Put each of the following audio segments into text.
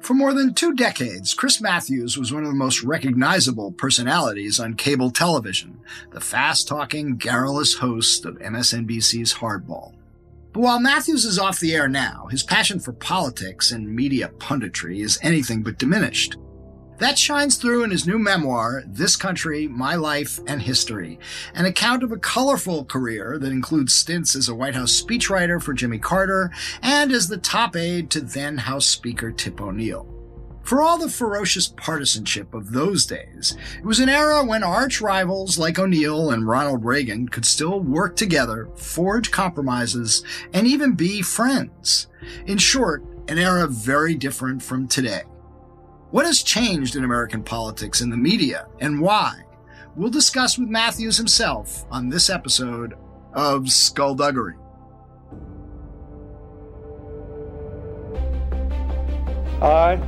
For more than two decades, Chris Matthews was one of the most recognizable personalities on cable television, the fast talking, garrulous host of MSNBC's Hardball. But while Matthews is off the air now, his passion for politics and media punditry is anything but diminished. That shines through in his new memoir, This Country, My Life and History, an account of a colorful career that includes stints as a White House speechwriter for Jimmy Carter and as the top aide to then House Speaker Tip O'Neill. For all the ferocious partisanship of those days, it was an era when arch rivals like O'Neill and Ronald Reagan could still work together, forge compromises, and even be friends. In short, an era very different from today. What has changed in American politics and the media, and why? We'll discuss with Matthews himself on this episode of Skullduggery. I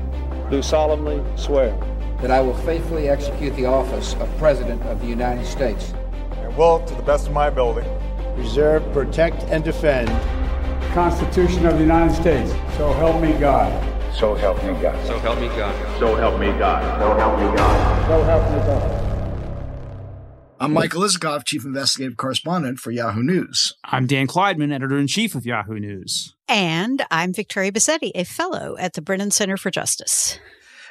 do solemnly swear that I will faithfully execute the office of President of the United States and will, to the best of my ability, preserve, protect, and defend the Constitution of the United States. So help me God. So help me God. So help me God. So help me God. So help me God. So help me God. I'm Michael Isikoff, Chief Investigative Correspondent for Yahoo News. I'm Dan Klaidman, Editor in Chief of Yahoo News. And I'm Victoria Bassetti, a fellow at the Brennan Center for Justice.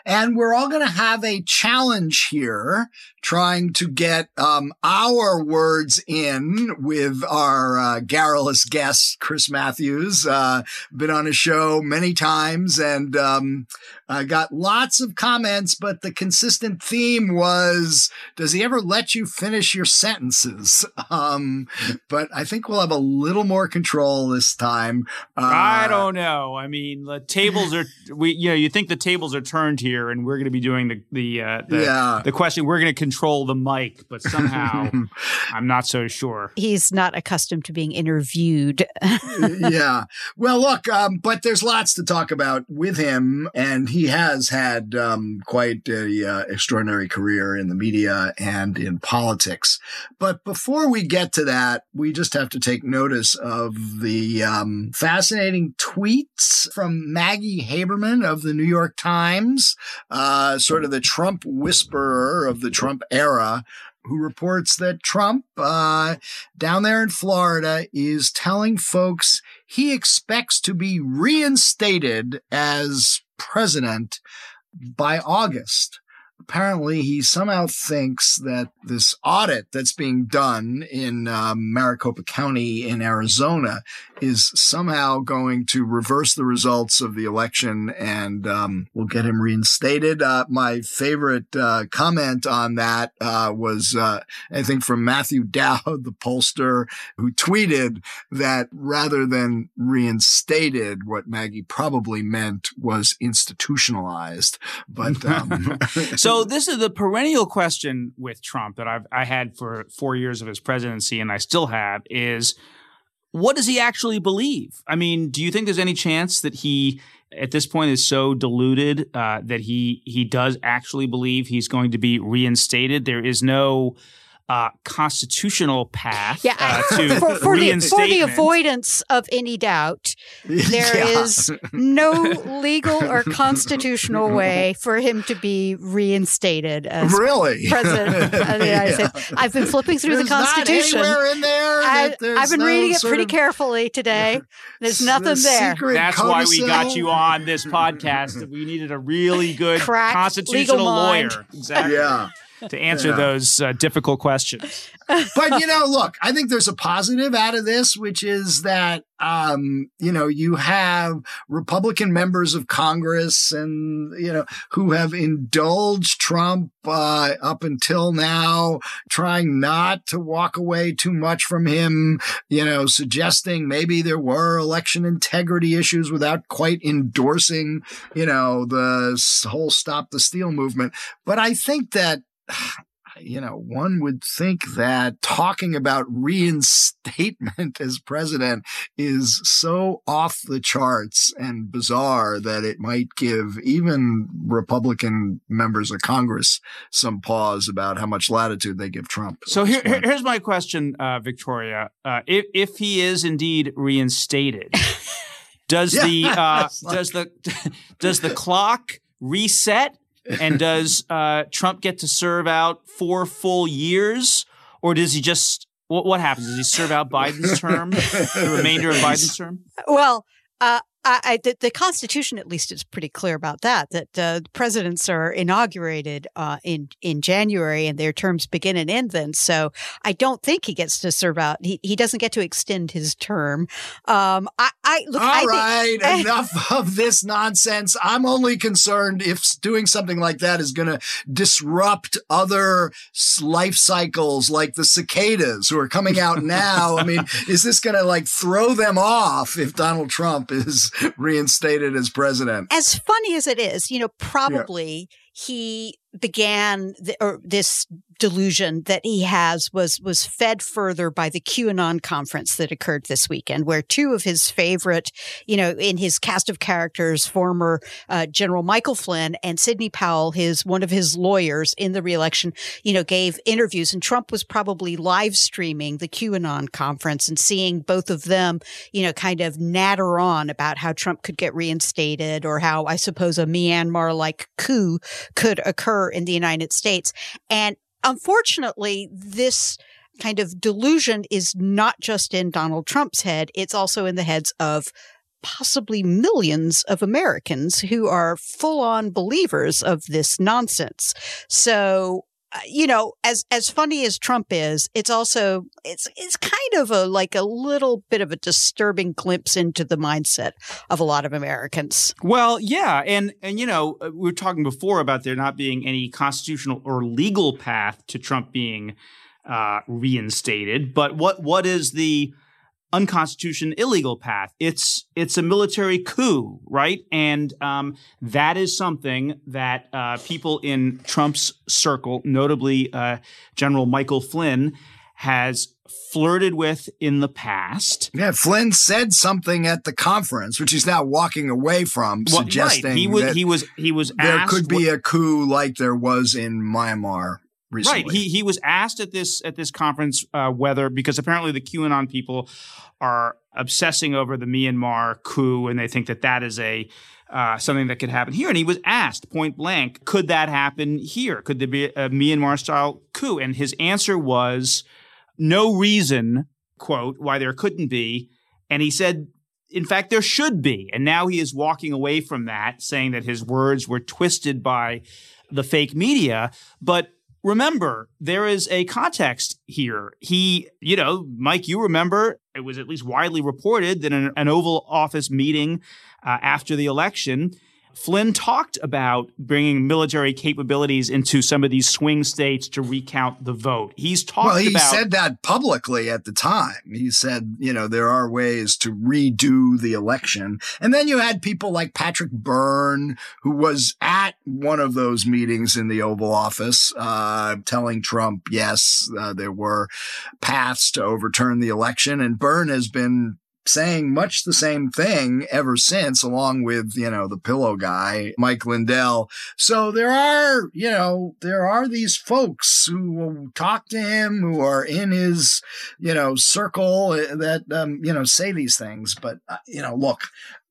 And we're all going to have a challenge here trying to get um, our words in with our uh, garrulous guest, Chris Matthews. Uh, been on a show many times and um, uh, got lots of comments, but the consistent theme was does he ever let you finish your sentences? Um, but I think we'll have a little more control this time. I don't know. I mean, the tables are, we, you know, you think the tables are turned here and we're going to be doing the, the, uh, the, yeah. the question. We're going to control the mic, but somehow I'm not so sure. He's not accustomed to being interviewed. yeah. Well, look, um, but there's lots to talk about with him, and he has had um, quite a uh, extraordinary career in the media and in politics. But before we get to that, we just have to take notice of the um, fascinating tweets from Maggie Haberman of the New York Times, uh, sort of the Trump whisperer of the Trump era, who reports that Trump, uh, down there in Florida, is telling folks he expects to be reinstated as president by August. Apparently, he somehow thinks that this audit that's being done in um, Maricopa County in Arizona is somehow going to reverse the results of the election and um, will get him reinstated. Uh, my favorite uh, comment on that uh, was, uh, I think, from Matthew Dowd, the pollster, who tweeted that rather than reinstated, what Maggie probably meant was institutionalized. But um, so this is the perennial question with Trump that I've I had for four years of his presidency, and I still have is what does he actually believe? I mean, do you think there's any chance that he at this point is so deluded uh, that he he does actually believe he's going to be reinstated? There is no uh, constitutional path yeah, uh, to for, for, the, for the avoidance of any doubt, there Yeah. is no legal or constitutional way for him to be reinstated as really, president of the United Yeah. States. I've been flipping through There's the Constitution. Not anywhere in there. I, that there's I've been no reading it pretty of carefully today. There's nothing the there. secret That's why we got you on this podcast. We needed a really good Crack constitutional legal mind. lawyer, exactly, Yeah. To answer Yeah. those uh, difficult questions. but you know, look, I think there's a positive out of this, which is that um, you know, you have Republican members of Congress and you know who have indulged Trump uh, up until now, trying not to walk away too much from him. You know, suggesting maybe there were election integrity issues without quite endorsing, you know, the whole "Stop the Steal" movement. But I think that you know, one would think that talking about reinstatement as president is so off the charts and bizarre that it might give even Republican members of Congress some pause about how much latitude they give Trump. So here, here- here's my question, uh, Victoria. Uh, if, if he is indeed reinstated, Does Yeah, the uh, does the does the clock reset and does uh, Trump get to serve out four full years, or does he just what, what happens? Does he serve out Biden's term, the remainder of Biden's term? Well, uh, I, I, the, the Constitution, at least, is pretty clear about that. That uh, presidents are inaugurated uh, in in January, and their terms begin and end then. So I don't think he gets to serve out. He he doesn't get to extend his term. Um, I, I look. All I right, think, enough of this nonsense. I'm only concerned if doing something like that is going to disrupt other life cycles like the cicadas who are coming out now. I mean, is this going to like throw them off if Donald Trump is reinstated as president? as funny as it is, you know, probably he began the, or this delusion that he has was was fed further by the QAnon conference that occurred this weekend, where two of his favorite, you know, in his cast of characters, former uh, General Michael Flynn and Sidney Powell, his one of his lawyers in the reelection, you know, gave interviews, and Trump was probably live streaming the QAnon conference and seeing both of them, you know, kind of natter on about how Trump could get reinstated or how I suppose a Myanmar like coup could occur in the United States. And unfortunately, this kind of delusion is not just in Donald Trump's head, it's also in the heads of possibly millions of Americans who are full on believers of this nonsense. So, you know, as as funny as Trump is, it's also it's it's kind of a like a little bit of a disturbing glimpse into the mindset of a lot of Americans. Well, yeah, and and you know uh, we were talking before about there not being any constitutional or legal path to Trump being uh, reinstated, but what what is the unconstitutional illegal path? It's it's a military coup, right? And um, that is something that uh, people in Trump's circle, notably uh, General Michael Flynn, has flirted with in the past. Yeah, Flynn said something at the conference, which he's now walking away from, Well, suggesting right. he was that he was he was there could be what- a coup like there was in Myanmar recently. Right. He he was asked at this at this conference uh, whether because apparently the QAnon people are obsessing over the Myanmar coup and they think that that is a uh, something that could happen here. And he was asked point blank, could that happen here? Could there be a Myanmar style coup? And his answer was no reason, quote, why there couldn't be. And he said, in fact, there should be. And now he is walking away from that, saying that his words were twisted by the fake media. But remember, there is a context here. He, you know, Mike, you remember it was at least widely reported that in an Oval Office meeting uh, after the election, Flynn talked about bringing military capabilities into some of these swing states to recount the vote. He's talked well, he about said that publicly at the time. He said, you know, there are ways to redo the election. And then you had people like Patrick Byrne, who was at one of those meetings in the Oval Office, uh, telling Trump, yes, uh, there were paths to overturn the election. And Byrne has been saying much the same thing ever since, along with, you know, the pillow guy, Mike Lindell. So there are, you know, there are these folks who talk to him, who are in his, you know, circle uh, that, um, you know, say these things. But, uh, you know, look,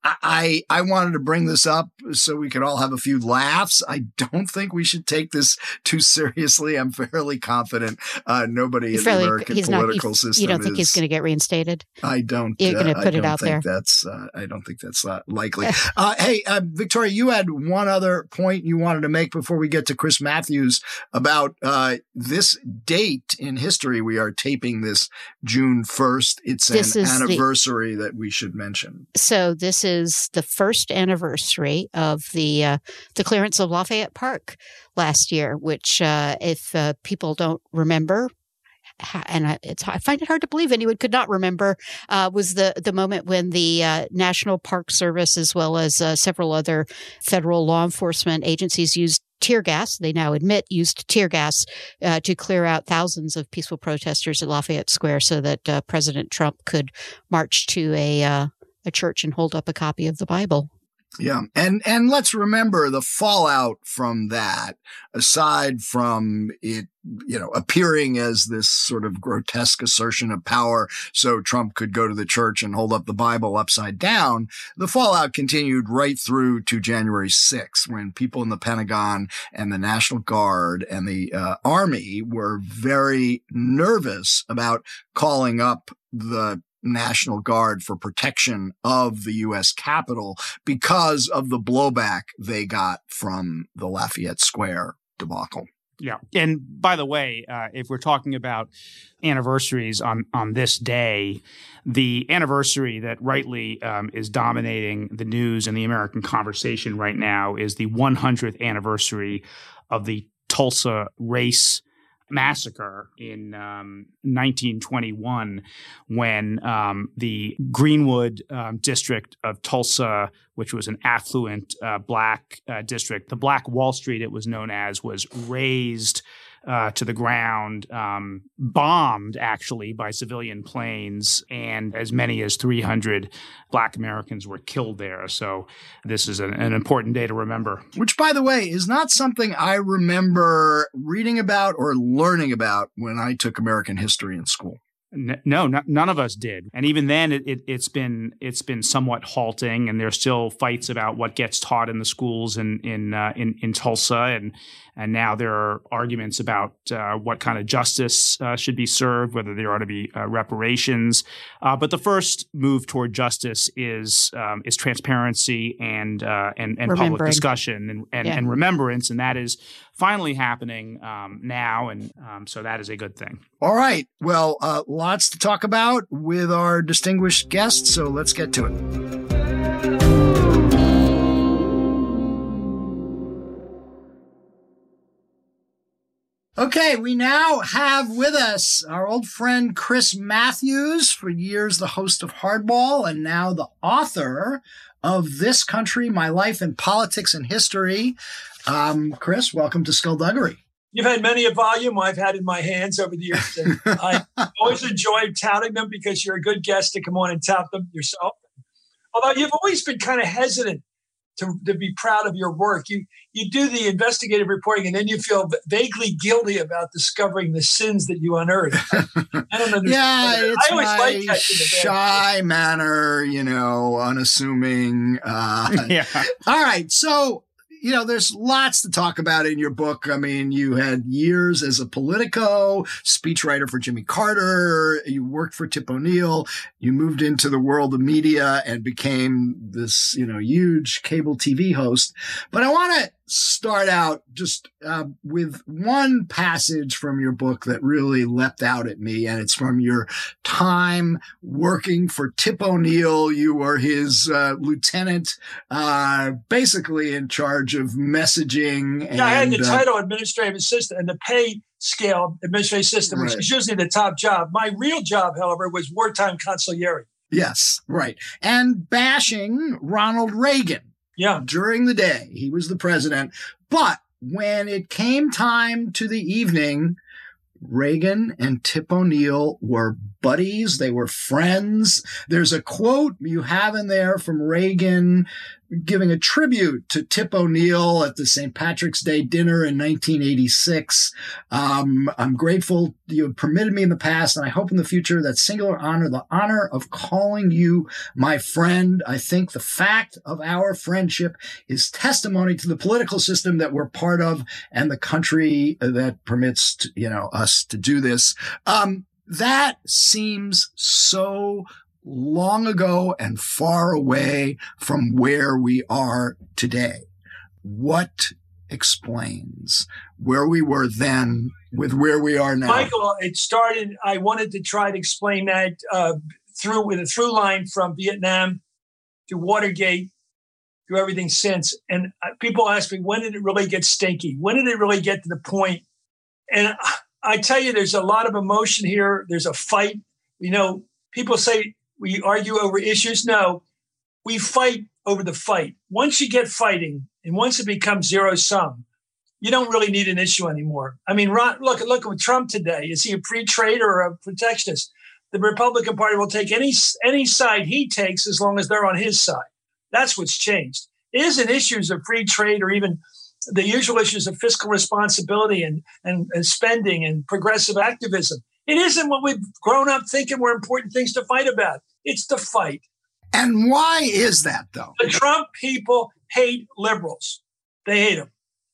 I, I wanted to bring this up so we could all have a few laughs. I don't think we should take this too seriously. I'm fairly confident uh, nobody in Fairly- the American he's not. political You, system you don't think he's going to get reinstated? I don't. You're gonna uh, put I it out think there. That's. Uh, I don't think that's uh, likely. uh, hey, uh, Victoria, you had one other point you wanted to make before we get to Chris Matthews about uh, this date in history. We are taping this June first. It's This an is the- anniversary that we should mention. So this is the first anniversary of the uh, the clearance of Lafayette Park last year, which, uh, if uh, people don't remember. And I- I find it hard to believe anyone could not remember uh, was the the moment when the uh, National Park Service, as well as uh, several other federal law enforcement agencies, used tear gas. They now admit used tear gas uh, to clear out thousands of peaceful protesters at Lafayette Square, so that uh, President Trump could march to a uh, a church and hold up a copy of the Bible. Yeah. And and let's remember the fallout from that, aside from it, you know, appearing as this sort of grotesque assertion of power so Trump could go to the church and hold up the Bible upside down, the fallout continued right through to January 6th when people in the Pentagon and the National Guard and the uh, Army were very nervous about calling up the National Guard for protection of the U.S. Capitol because of the blowback they got from the Lafayette Square debacle. Yeah. And by the way, uh, if we're talking about anniversaries on, on this day, the anniversary that rightly um, is dominating the news and the American conversation right now is the 100th anniversary of the Tulsa race massacre in um, 1921 when um, the Greenwood um, district of Tulsa, which was an affluent uh, black uh, district, the Black Wall Street, it was known as, was razed uh, to the ground, um, bombed actually by civilian planes, and as many as 300 Black Americans were killed there. So this is an, an important day to remember. Which, by the way, is not something I remember reading about or learning about when I took American history in school. No, none of us did, and even then, it, it, has been it's been somewhat halting, and there's still fights about what gets taught in the schools in in uh, in, in Tulsa, and and now there are arguments about uh, what kind of justice uh, should be served, whether there ought to be uh, reparations. Uh, but the first move toward justice is um, is transparency and uh, and and public discussion and and, yeah. and, remembrance, and that is finally happening um, now, and um, so that is a good thing. All right, well lots to talk about with our distinguished guests, so let's get to it. Okay, we now have with us our old friend Chris Matthews, for years the host of Hardball and now the author of This Country, My Life in Politics and History. Um, Chris, welcome to Skullduggery. You've had many a volume I've had in my hands over the years. I always enjoy touting them because you're a good guest to come on and tout them yourself. Although you've always been kind of hesitant to, to be proud of your work. You you do the investigative reporting and then you feel vaguely guilty about discovering the sins that you unearthed. I don't understand. yeah, it's I always my like shy manner, you know, unassuming. Uh, yeah. All right, so you know, there's lots to talk about in your book. I mean, you had years as a Politico, speechwriter for Jimmy Carter. You worked for Tip O'Neill. You moved into the world of media and became this, you know, huge cable TV host. But I want to start out just uh, with one passage from your book that really leapt out at me, and it's from your time working for Tip O'Neill. You were his uh, lieutenant, uh, basically in charge of messaging. And, yeah, I had the uh, title administrative assistant and the pay scale administrative assistant, which right. is usually the top job. My real job, however, was wartime consigliere. Yes, right. And bashing Ronald Reagan yeah. During the day, he was the president. But when it came time to the evening, Reagan and Tip O'Neill were buddies. They were friends. There's a quote you have in there from Reagan giving a tribute to Tip O'Neill at the St. Patrick's Day dinner in 1986. Um, I'm grateful you have permitted me in the past, and I hope in the future that singular honor, the honor of calling you my friend. I think the fact of our friendship is testimony to the political system that we're part of and the country that permits, you know, us to do this. Um, that seems so long ago and far away from where we are today. What explains where we were then with where we are now? Michael, it started, I wanted to try to explain that uh, through with a through line from Vietnam to Watergate to everything since. And uh, people ask me, when did it really get stinky? When did it really get to the point? And I tell you, there's a lot of emotion here. There's a fight. You know, people say we argue over issues. No, we fight over the fight. Once you get fighting and once it becomes zero sum, you don't really need an issue anymore. I mean, look, look at Trump today. Is he a pre-trade or a protectionist? The Republican Party will take any any side he takes as long as they're on his side. That's what's changed. Isn't issues of free trade or even the usual issues of fiscal responsibility and, and, and spending and progressive activism. It isn't what we've grown up thinking were important things to fight about. It's the fight. And why is that, though? The Trump people hate liberals. They hate them.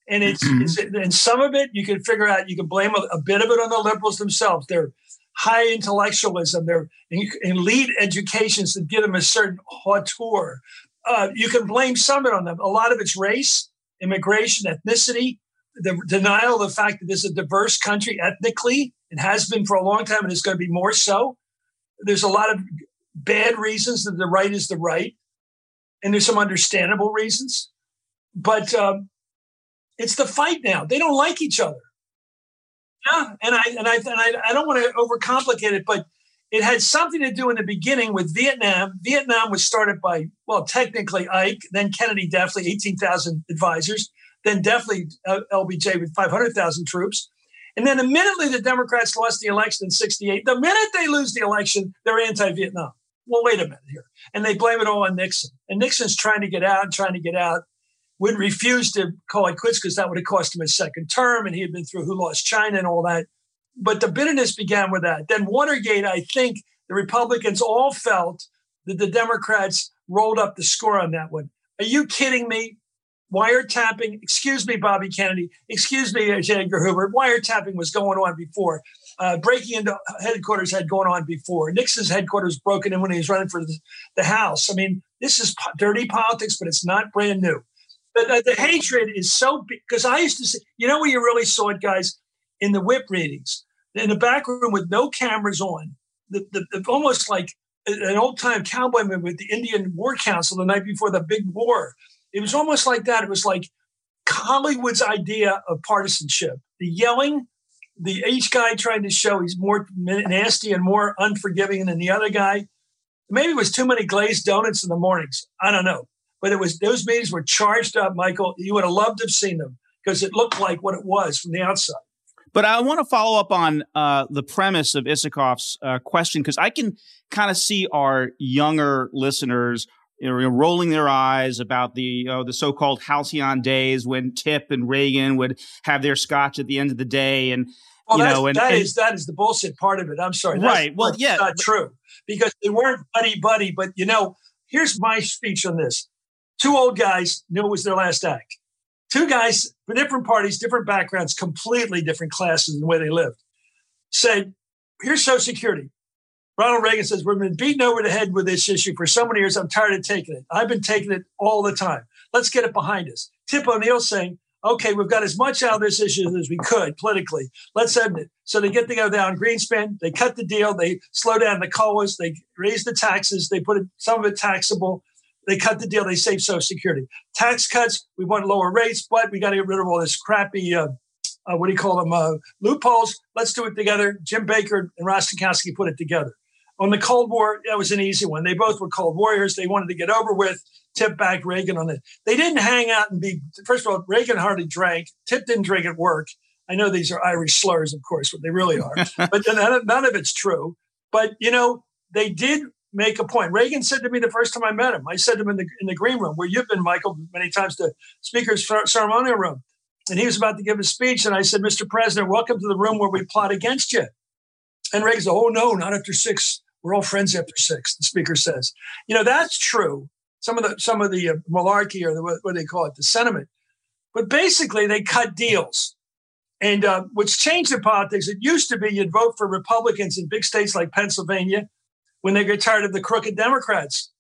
And it's, mm-hmm. it's and some of it you can figure out. You can blame a, a, bit of it on the liberals themselves. They're high intellectualism, their elite educations that give them a certain hauteur. Uh, you can blame some of it on them. A lot of it's race, immigration, ethnicity, the denial of the fact that this is a diverse country ethnically. It has been for a long time and it's going to be more so. There's a lot of bad reasons that the right is the right, and there's some understandable reasons. But um, it's the fight now. They don't like each other. Yeah, and I and I and I, I don't want to overcomplicate it, but it had something to do in the beginning with Vietnam. Vietnam was started by well, technically Ike, then Kennedy, definitely eighteen thousand advisors, then definitely uh, LBJ with five hundred thousand troops. And then immediately the Democrats lost the election in 68. The minute they lose the election, they're anti Vietnam. Well, wait a minute here. And they blame it all on Nixon. And Nixon's trying to get out and trying to get out would refuse to call it quits because that would have cost him his second term and he had been through who lost China and all that. But the bitterness began with that. Then Watergate, I think the Republicans all felt that the Democrats rolled up the score on that one. Are you kidding me? Wiretapping, excuse me, Bobby Kennedy, excuse me, J. Edgar Hoover, wiretapping was going on before. Uh, breaking into headquarters had gone on before. Nixon's headquarters broken in when he was running for the, the House. I mean, this is dirty politics, but it's not brand new. But the, the hatred is so because I used to say, you know where you really saw it, guys, in the whip readings, in the back room with no cameras on, the, the, the almost like an old time cowboyman with the Indian War Council the night before the big war. It was almost like that. It was like Hollywood's idea of partisanship, the yelling, the each guy trying to show he's more nasty and more unforgiving than the other guy. Maybe it was too many glazed donuts in the mornings. I don't know but it was those meetings were charged up, Michael. You would have loved to have seen them because it looked like what it was from the outside. But I want to follow up on uh, the premise of Isikoff's uh, question because I can kind of see our younger listeners you know, rolling their eyes about the know, the so-called halcyon days when Tip and Reagan would have their scotch at the end of the day, and well, you know, and, that and, is, that is the bullshit part of it. I'm sorry, that's, right? Well, yeah, not true because they weren't buddy buddy. But you know, here's my speech on this: two old guys knew it was their last act. Two guys from different parties, different backgrounds, completely different classes and the way they lived, said, Here's Social Security. Ronald Reagan says, We've been beaten over the head with this issue for so many years. I'm tired of taking it. I've been taking it all the time. Let's get it behind us. Tip O'Neill saying, Okay, we've got as much out of this issue as we could politically. Let's end it. So they get together down Greenspan. They cut the deal. They slow down the COLAs. They raise the taxes. They put some of it taxable. They cut the deal. They save Social Security. Tax cuts. We want lower rates, but we got to get rid of all this crappy. Uh, uh, what do you call them? Uh, loopholes. Let's do it together. Jim Baker and Rostenkowski put it together. On the Cold War, that was an easy one. They both were Cold Warriors. They wanted to get over with. Tip back Reagan on it. They didn't hang out and be. First of all, Reagan hardly drank. Tip didn't drink at work. I know these are Irish slurs, of course, but they really are. but none, none of it's true. But you know, they did make a point. Reagan said to me the first time I met him, I said to him in the, in the green room, where you've been, Michael, many times, the speaker's ceremonial room. And he was about to give a speech. And I said, Mr. President, welcome to the room where we plot against you. And Reagan said, Oh, no, not after six. We're all friends after six, the speaker says. You know, that's true. Some of the some of the uh, malarkey or the, what, what do they call it, the sentiment. But basically, they cut deals. And uh, what's changed in politics, it used to be you'd vote for Republicans in big states like Pennsylvania when they get tired of the crooked Democrats.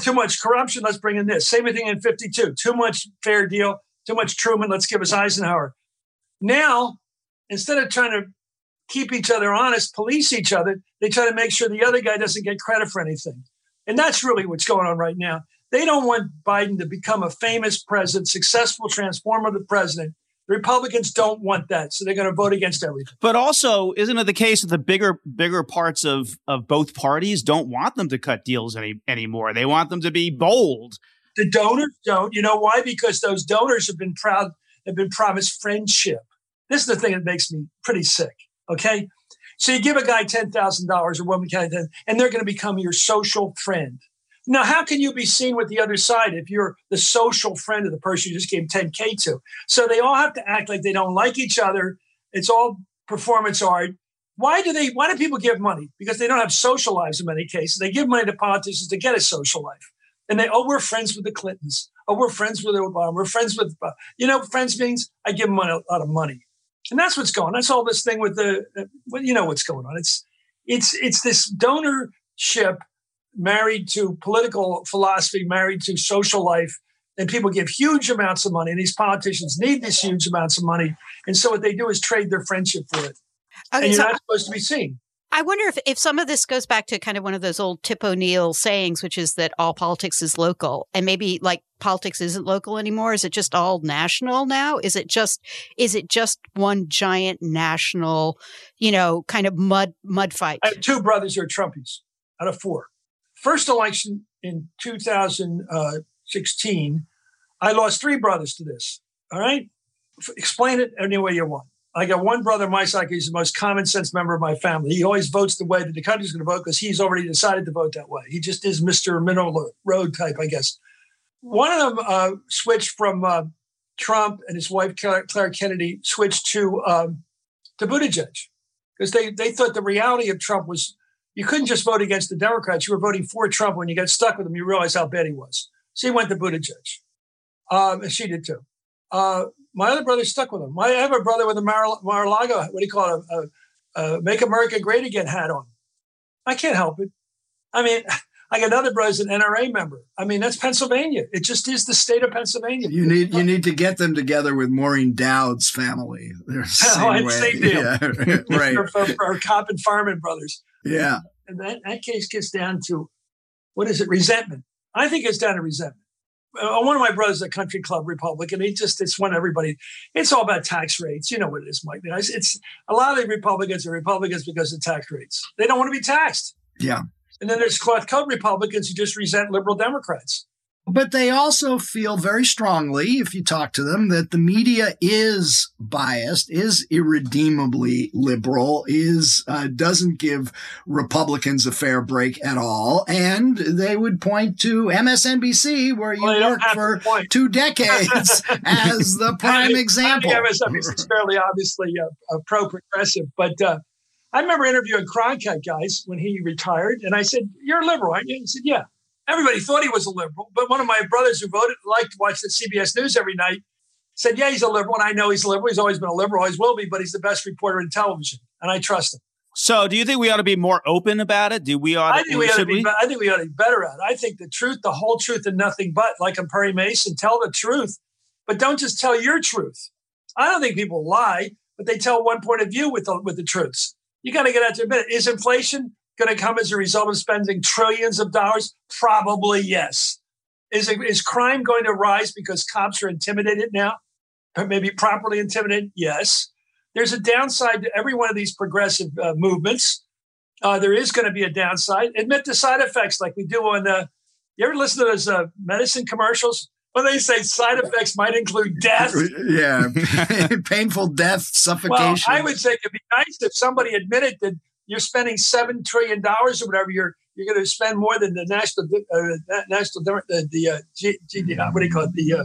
Too much corruption, let's bring in this. Same thing in 52. Too much fair deal, too much Truman, let's give us Eisenhower. Now, instead of trying to keep each other honest, police each other, they try to make sure the other guy doesn't get credit for anything. And that's really what's going on right now. They don't want Biden to become a famous president, successful, transformative president. The Republicans don't want that, so they're going to vote against everything. But also, isn't it the case that the bigger bigger parts of of both parties don't want them to cut deals any anymore? They want them to be bold. The donors don't. You know why? Because those donors have been proud have been promised friendship. This is the thing that makes me pretty sick. Okay, so you give a guy ten thousand dollars or woman and they're going to become your social friend. Now, how can you be seen with the other side if you're the social friend of the person you just gave 10K to? So they all have to act like they don't like each other. It's all performance art. Why do they why do people give money? Because they don't have social lives in many cases. They give money to politicians to get a social life. And they, oh, we're friends with the Clintons. Oh, we're friends with Obama. We're friends with, you know, friends means I give them a lot of money. And that's what's going on. That's all this thing with the, uh, well, you know what's going on. It's, it's, it's this donorship married to political philosophy, married to social life. And people give huge amounts of money. And these politicians need these huge amounts of money. And so what they do is trade their friendship for it. Okay, and you're so not supposed to be seen. I wonder if, if some of this goes back to kind of one of those old Tip O'Neill sayings, which is that all politics is local and maybe like politics isn't local anymore. Is it just all national now? Is it just, is it just one giant national, you know, kind of mud, mud fight? I have two brothers who are Trumpies out of four. First election in 2016, I lost three brothers to this. All right. Explain it any way you want. I got one brother, my side, he's the most common sense member of my family. He always votes the way that the country's going to vote because he's already decided to vote that way. He just is Mr. Middle Road type, I guess. One of them uh, switched from uh, Trump and his wife, Claire Kennedy, switched to um, to Buttigieg because they, they thought the reality of Trump was you couldn't just vote against the Democrats. You were voting for Trump. When you got stuck with him, you realized how bad he was. So he went to Buttigieg. Um, and she did too. Uh, my other brother stuck with him. Have a brother with a Mar- Mar-a-Lago, what do you call it, a, a, a, Make America Great Again hat on. I can't help it. I mean, I got another brother's an NRA member. I mean, that's Pennsylvania. It just is the state of Pennsylvania. You need you need to get them together with Maureen Dowd's family. They're the same oh, way. Same deal. Yeah, right. for our Cop and Farman brothers. Yeah. And that, that case gets down to what is it? Resentment. I think it's down to resentment uh, one of my brothers is a country club Republican. He just it's one everybody. It's all about tax rates. You know what it is, Mike. It's, it's a lot of the Republicans are Republicans because of tax rates. They don't want to be taxed. Yeah. And then there's cloth coat Republicans who just resent liberal Democrats. But they also feel very strongly, if you talk to them, that the media is biased, is irredeemably liberal, is uh, doesn't give Republicans a fair break at all, and they would point to MSNBC, where you well, worked for two decades, as the prime I example. I MSNBC is fairly obviously uh, pro-progressive, but. I remember interviewing Cronkite guys when he retired, and I said, "You're a liberal, aren't you?" He said, "Yeah." everybody thought he was a liberal, but one of my brothers who voted liked to watch the CBS News every night said, "Yeah, he's a liberal, and I know he's a liberal. He's always been a liberal, always will be, but he's the best reporter in television, and I trust him." So, do you think we ought to be more open about it? Do we ought? I think we ought to be. We? I think we ought to be better at it. I think the truth, the whole truth, and nothing but. Like in Perry Mason, tell the truth, but don't just tell your truth. I don't think people lie, but they tell one point of view with the, with the truths. You got to get out to admit it. Is inflation going to come as a result of spending trillions of dollars? Probably yes. Is, it, is crime going to rise because cops are intimidated now? Or maybe properly intimidated? Yes. There's a downside to every one of these progressive uh, movements. Uh, there is going to be a downside. Admit the side effects like we do on the. You ever listen to those uh, medicine commercials? When they say side effects might include death. Yeah, painful death, suffocation. Well, I would say it'd be nice if somebody admitted that you're spending seven trillion dollars or whatever. You're you're going to spend more than the national uh, national the, the uh, G, G, what do you call it the uh,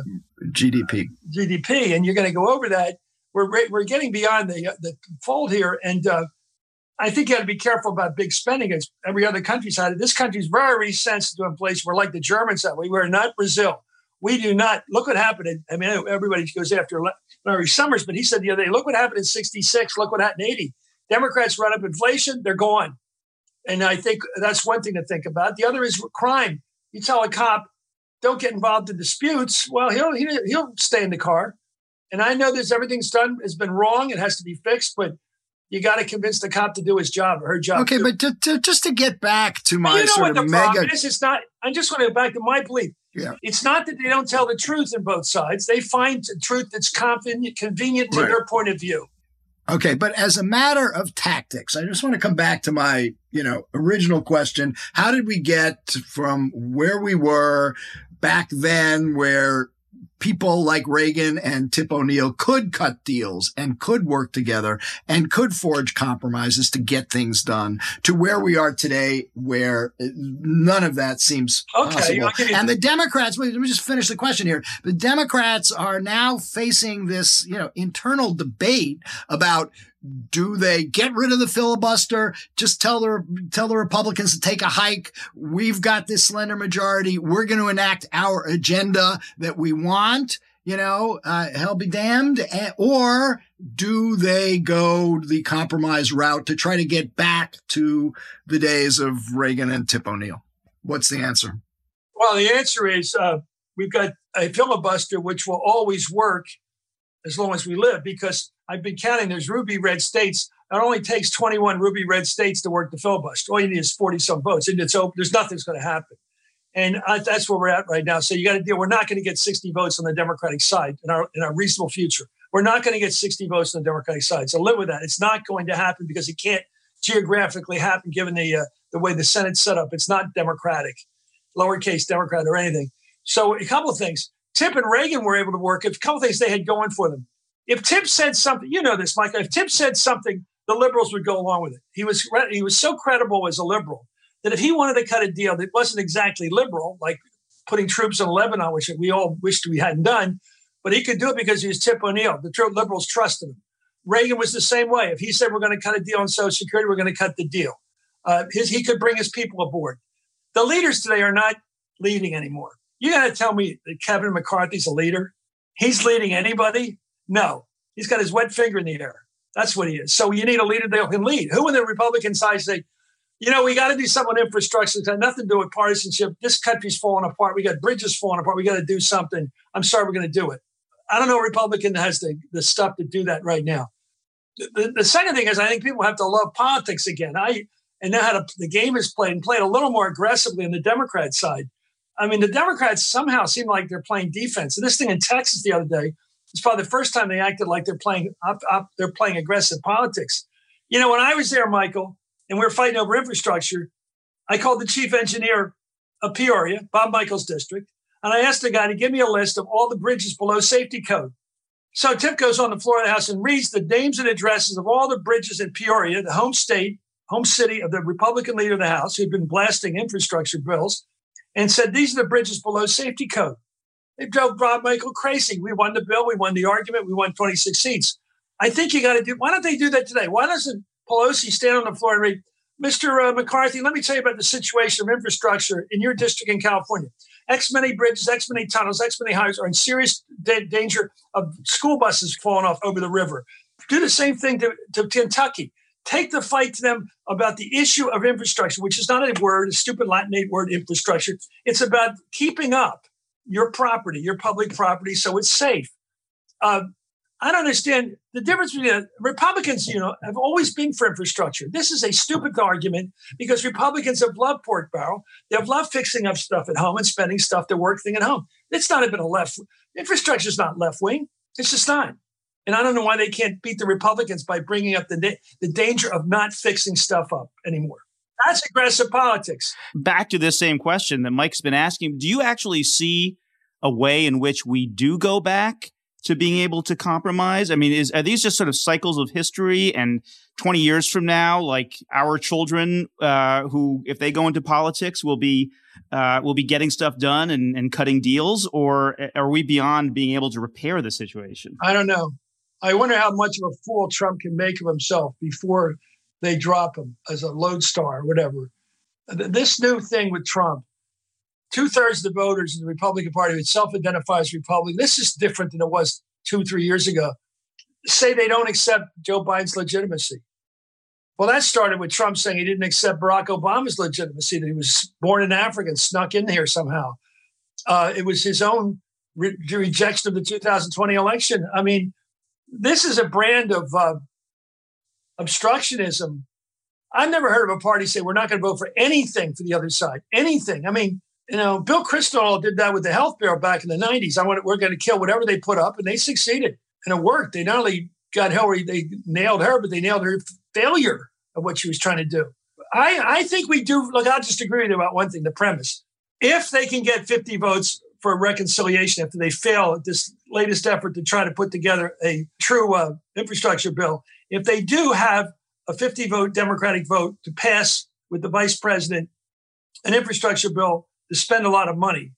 GDP GDP, and you're going to go over that. We're we're getting beyond the uh, the fold here, and uh, I think you got to be careful about big spending. As every other country's had it. This country's very sensitive to inflation. We're like the Germans that way. We're not Brazil. We do not. Look what happened. I mean, everybody goes after Larry Summers, but he said the other day, look what happened in '66. Look what happened in '80 Democrats run up inflation, they're gone. And I think that's one thing to think about. The other is crime. You tell a cop, don't get involved in disputes. Well, he'll he'll stay in the car. And I know there's everything's done has been wrong. It has to be fixed, but you got to convince the cop to do his job or her job. Okay, too. but to, to, just to get back to my you know sort what the mega. Problem is, it's not. I just want to go back to my belief. Yeah. It's not that they don't tell the truth in both sides. They find the truth that's convenient, convenient to right. their point of view. Okay, but as a matter of tactics, I just want to come back to my, you know, original question. How did we get from where we were back then where people like Reagan and Tip O'Neill could cut deals and could work together and could forge compromises to get things done to where we are today, where none of that seems okay, possible. And the Democrats, let me just finish the question here. The Democrats are now facing this, you know, internal debate about do they get rid of the filibuster? Just tell the tell the Republicans to take a hike. We've got this slender majority. We're going to enact our agenda that we want. You know, uh, hell be damned. Or do they go the compromise route to try to get back to the days of Reagan and Tip O'Neill? What's the answer? Well, the answer is uh, we've got a filibuster which will always work as long as we live because I've been counting. There's ruby red states. It only takes 21 ruby red states to work the filibuster. All you need is 40 some votes, and it's open. There's nothing's going to happen, and that's where we're at right now. So you got to deal. We're not going to get 60 votes on the Democratic side in our in our reasonable future. We're not going to get 60 votes on the Democratic side. So live with that. It's not going to happen because it can't geographically happen given the uh, the way the Senate's set up. It's not Democratic, lowercase Democrat or anything. So a couple of things. Tip and Reagan were able to work. A couple of things they had going for them if Tip said something, you know this, Mike. If Tip said something, the liberals would go along with it. He was he was so credible as a liberal that if he wanted to cut a deal that wasn't exactly liberal, like putting troops in Lebanon, which we all wished we hadn't done, but he could do it because he was Tip O'Neill. The true liberals trusted him. Reagan was the same way. If he said we're going to cut a deal on Social Security, we're going to cut the deal. Uh, his, he could bring his people aboard. The leaders today are not leading anymore. You got to tell me that Kevin McCarthy's a leader. He's leading anybody. No, he's got his wet finger in the air. That's what he is. So you need a leader that can lead. Who in the Republican side say, you know, we got to do something on infrastructure. It's got nothing to do with partisanship. This country's falling apart. We got bridges falling apart. We got to do something. I'm sorry, we're going to do it. I don't know a Republican that has the, the stuff to do that right now. The, the, second thing is, I think people have to love politics again. I and know how to, the game is played and played a little more aggressively on the Democrat side. I mean, the Democrats somehow seem like they're playing defense. And this thing in Texas the other day, it's probably the first time they acted like they're playing up, up, they're playing aggressive politics. You know, when I was there, Michael, and we were fighting over infrastructure, I called the chief engineer of Peoria, Bob Michel's district, and I asked the guy to give me a list of all the bridges below safety code. So Tip goes on the floor of the house and reads the names and addresses of all the bridges in Peoria, the home state, home city of the Republican leader of the House, who'd been blasting infrastructure bills, and said, These are the bridges below safety code. It drove Rob Michel crazy. We won the bill. We won the argument. We won 26 seats. I think you got to do. Why don't they do that today? Why doesn't Pelosi stand on the floor and read, Mr. Uh, McCarthy? Let me tell you about the situation of infrastructure in your district in California. X many bridges, X many tunnels, X many highways are in serious da- danger of school buses falling off over the river. Do the same thing to, to Kentucky. Take the fight to them about the issue of infrastructure, which is not a word, a stupid Latinate word, infrastructure. It's about keeping up your property, your public property, so it's safe. Uh, I don't understand the difference between uh, Republicans, you know, have always been for infrastructure. This is a stupid argument because Republicans have loved pork barrel. They've loved fixing up stuff at home and spending stuff to work thing at home. It's not even a left infrastructure is not left wing. It's just not. And I don't know why they can't beat the Republicans by bringing up the the danger of not fixing stuff up anymore. That's aggressive politics. Back to this same question that Mike's been asking. Do you actually see a way in which we do go back to being able to compromise? I mean, is are these just sort of cycles of history? And 20 years from now, like our children, uh, who, if they go into politics, will be uh, will be getting stuff done and, and cutting deals, or are we beyond being able to repair the situation? I don't know. I wonder how much of a fool Trump can make of himself before they drop him as a lodestar or whatever. This new thing with Trump, two thirds of the voters in the Republican Party who self identifies Republican, this is different than it was two, three years ago, say they don't accept Joe Biden's legitimacy. Well, that started with Trump saying he didn't accept Barack Obama's legitimacy, that he was born in Africa and snuck in here somehow. Uh, it was his own re- rejection of the 2020 election. I mean, this is a brand of uh, obstructionism. I've never heard of a party say we're not going to vote for anything for the other side. Anything. I mean, you know, Bill Kristol did that with the health bill back in the 90s. I want we're going to kill whatever they put up, and they succeeded. And it worked. They not only got Hillary, they nailed her, but they nailed her failure of what she was trying to do. I, I think we do. Look, I'll just agree with you about one thing the premise. If they can get 50 votes for reconciliation after they fail at this latest effort to try to put together a true uh, infrastructure bill. If they do have a 50 vote Democratic vote to pass with the vice president an infrastructure bill to spend a lot of money,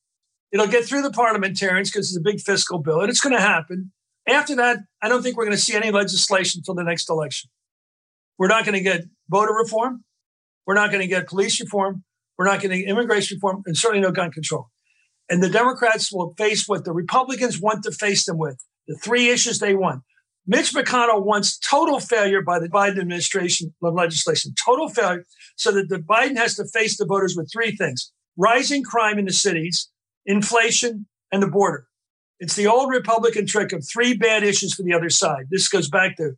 it'll get through the parliamentarians because it's a big fiscal bill and it's going to happen. After that, I don't think we're going to see any legislation until the next election. We're not going to get voter reform. We're not going to get police reform. We're not getting immigration reform and certainly no gun control. And the Democrats will face what the Republicans want to face them with the three issues they want. Mitch McConnell wants total failure by the Biden administration legislation, total failure, so that the Biden has to face the voters with three things rising crime in the cities, inflation, and the border. It's the old Republican trick of three bad issues for the other side. This goes back to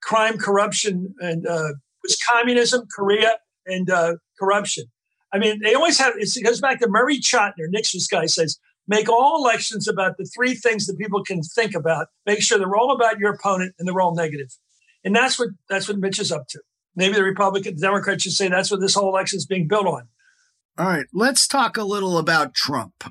crime, corruption, and uh, was communism, Korea, and uh, corruption. I mean, they always have. it goes back to Murray Chotiner, Nixon's guy says, make all elections about the three things that people can think about. Make sure they're all about your opponent and they're all negative. And that's what that's what Mitch is up to. Maybe the Republican, the Democrats should say that's what this whole election is being built on. All right, let's talk a little about Trump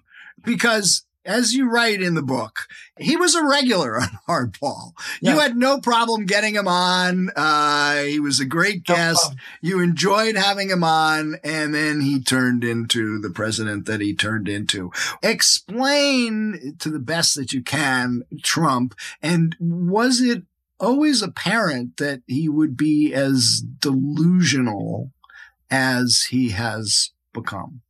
because as you write in the book, he was a regular on Hardball. Yeah. You had no problem getting him on. Uh, he was a great guest. No you enjoyed having him on, and then he turned into the president that he turned into. Explain to the best that you can Trump, and was it always apparent that he would be as delusional as he has become?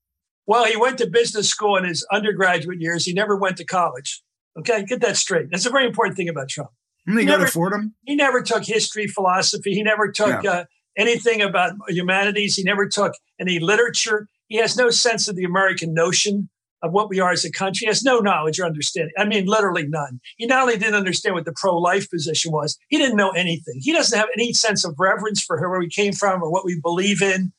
Well, he went to business school in his undergraduate years. He never went to college. Okay, get that straight. That's a very important thing about Trump. Didn't he, never, to Fordham? He never took history, philosophy. He never took yeah. uh, anything about humanities. He never took any literature. He has no sense of the American notion of what we are as a country. He has no knowledge or understanding. I mean, literally none. He not only didn't understand what the pro-life position was, he didn't know anything. He doesn't have any sense of reverence for where we came from or what we believe in.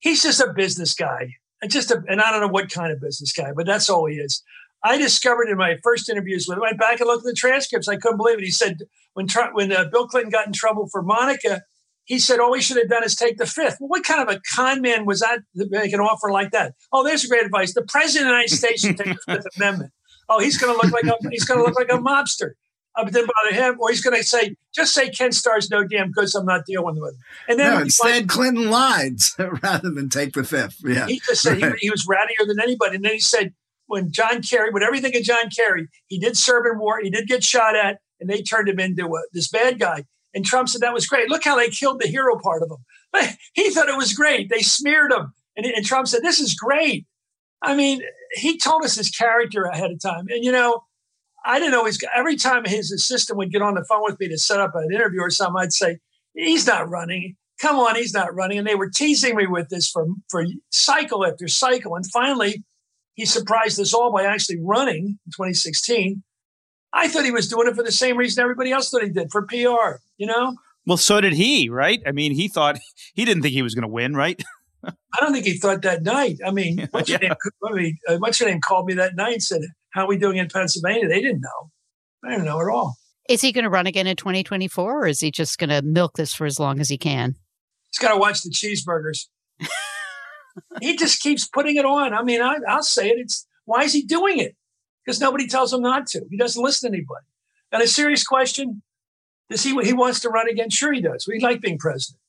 He's just a business guy just a, and I don't know what kind of business guy, but that's all he is. I discovered in my first interviews with him, I went back and looked at the transcripts. I couldn't believe it. He said when Trump, when uh, Bill Clinton got in trouble for Monica, he said all he should have done is take the fifth. Well, what kind of a con man was that to make an offer like that? Oh, there's great advice. The president of the United States should take the Fifth Amendment. Oh, he's going to look like a he's going to look like a mobster. Uh, but then bother him, or he's going to say, just say Ken Starr's no damn good, so I'm not dealing with him. And then no, instead, Clinton lied rather than take the fifth. Yeah, he just said right. he, he, was rattier than anybody. And then he said, when John Kerry, with everything of John Kerry, he did serve in war, he did get shot at, and they turned him into uh, this bad guy. And Trump said that was great. Look how they killed the hero part of him. But he thought it was great. They smeared him, and, and Trump said, "This is great." I mean, he told us his character ahead of time, and you know I didn't always, every time his assistant would get on the phone with me to set up an interview or something, I'd say, he's not running. Come on, he's not running. And they were teasing me with this for, for cycle after cycle. And finally, he surprised us all by actually running in 2016. I thought he was doing it for the same reason everybody else thought he did for PR, you know? Well, so did he, right? I mean, he thought he didn't think he was going to win, right? I don't think he thought that night. I mean, what's, yeah. your name, I mean, uh, what's your name called me that night and said, how are we doing in Pennsylvania? They didn't know. I didn't know at all. Is he going to run again in 2024 or is he just going to milk this for as long as he can? He's got to watch the cheeseburgers. he just keeps putting it on. I mean, I, will say it. It's why is he doing it? Because nobody tells him not to. He doesn't listen to anybody. And a serious question: Does he? He wants to run again? Sure, he does. We like being president,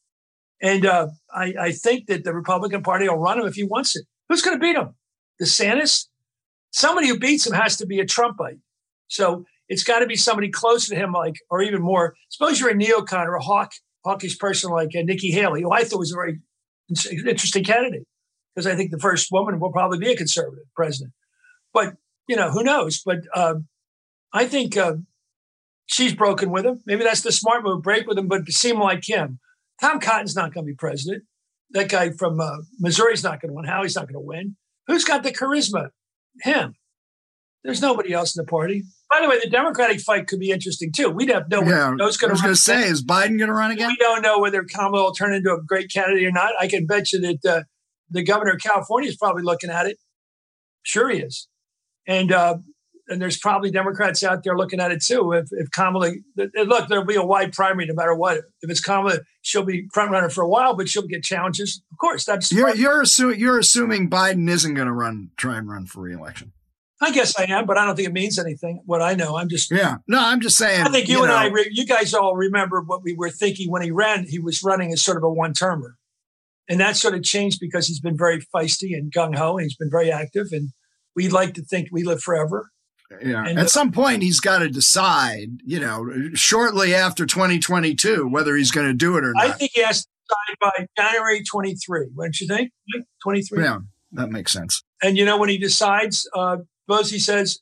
and uh, I, I think that the Republican Party will run him if he wants it. Who's going to beat him? DeSantis? Somebody who beats him has to be a Trumpite. So it's got to be somebody close to him, like, or even more. Suppose you're a neocon or a hawk, hawkish person like uh, Nikki Haley, who I thought was a very interesting candidate because I think the first woman will probably be a conservative president. But you know, who knows? But uh, I think uh, she's broken with him. Maybe that's the smart move: break with him, but seem like him. Tom Cotton's not going to be president. That guy from uh, Missouri's not going to win. Hawley's not going to win. Who's got the charisma? Him. There's nobody else in the party. By the way, the Democratic fight could be interesting too. We'd have no yeah, who's going to. I was going to say, is Biden going to run again? We don't know whether Kamala will turn into a great candidate or not. I can bet you that uh, the governor of California is probably looking at it. Sure, he is, and uh, and there's probably Democrats out there looking at it too. If, if Kamala, look, there'll be a wide primary no matter what. If it's Kamala, she'll be front runner for a while, but she'll get challenges. Of course, that's you're you're, assu- you're assuming Biden isn't going to run, try and run for reelection. I guess I am, but I don't think it means anything. What I know, I'm just yeah. No, I'm just saying. I think you, you and know, I, you guys all remember what we were thinking when he ran. He was running as sort of a one termer, and that sort of changed because he's been very feisty and gung ho, and he's been very active. And we'd like to think we live forever. Yeah. And At some point, he's got to decide, you know, shortly after 2022, whether he's going to do it or not. I think he has to decide by January 23. Wouldn't you think? 23? Yeah, that makes sense. And, you know, when he decides, uh, says,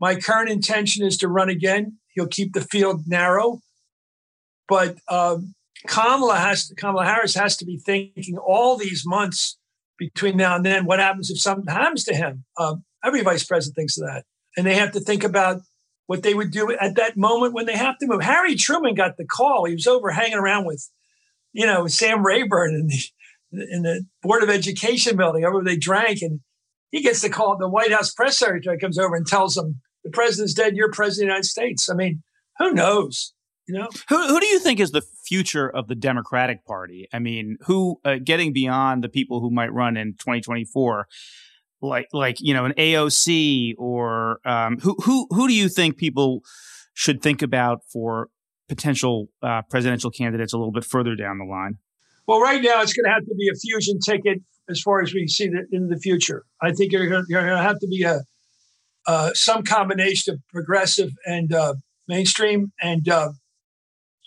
my current intention is to run again. He'll keep the field narrow. But um, Kamala has to, Kamala Harris has to be thinking all these months between now and then, what happens if something happens to him? Uh, every vice president thinks of that and they have to think about what they would do at that moment when they have to move. Harry Truman got the call. He was over hanging around with, you know, Sam Rayburn in the in the Board of Education building over they drank, and he gets the call. The White House press secretary comes over and tells him the president's dead. You're president of the United States. I mean, who knows? You know, who who do you think is the future of the Democratic Party? I mean, who uh, getting beyond the people who might run in 2024? Like like you know an AOC or um, who who who do you think people should think about for potential uh, presidential candidates a little bit further down the line? Well, right now it's going to have to be a fusion ticket as far as we see it in the future. I think you're going to have to be a uh, some combination of progressive and uh, mainstream, and uh,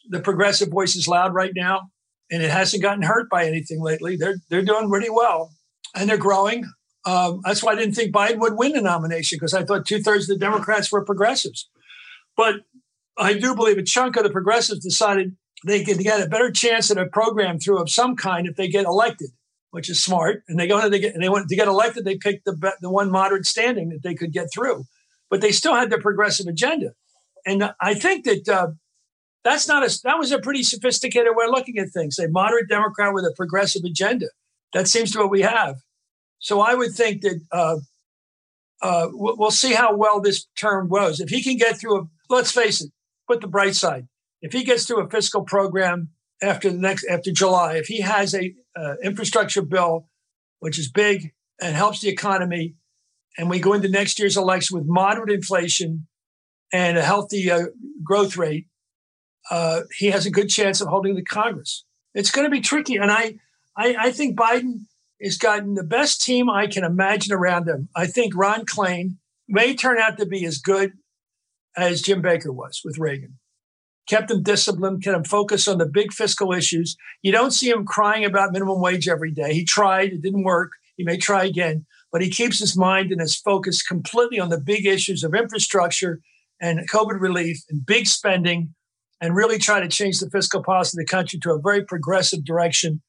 the progressive voice is loud right now, and it hasn't gotten hurt by anything lately. They're they're doing pretty well, and they're growing. Um, that's why I didn't think Biden would win the nomination because I thought two thirds of the Democrats were progressives. But I do believe a chunk of the progressives decided they could get a better chance at a program through of some kind if they get elected, which is smart. And they go and they get and they want to get elected. They picked the the one moderate standing that they could get through, but they still had the progressive agenda. And I think that uh, that's not a that was a pretty sophisticated way of looking at things. A moderate Democrat with a progressive agenda. That seems to what we have. So I would think that uh, uh, we'll see how well this term goes. If he can get through a, let's face it, put the bright side. If he gets through a fiscal program after the next after July, if he has a uh, infrastructure bill which is big and helps the economy, and we go into next year's election with moderate inflation and a healthy uh, growth rate, uh, he has a good chance of holding the Congress. It's going to be tricky, and I, I, I think Biden has gotten the best team I can imagine around him. I think Ron Klain may turn out to be as good as Jim Baker was with Reagan. Kept him disciplined, kept him focused on the big fiscal issues. You don't see him crying about minimum wage every day. He tried, it didn't work. He may try again, but he keeps his mind and his focus completely on the big issues of infrastructure and COVID relief and big spending and really try to change the fiscal policy of the country to a very progressive direction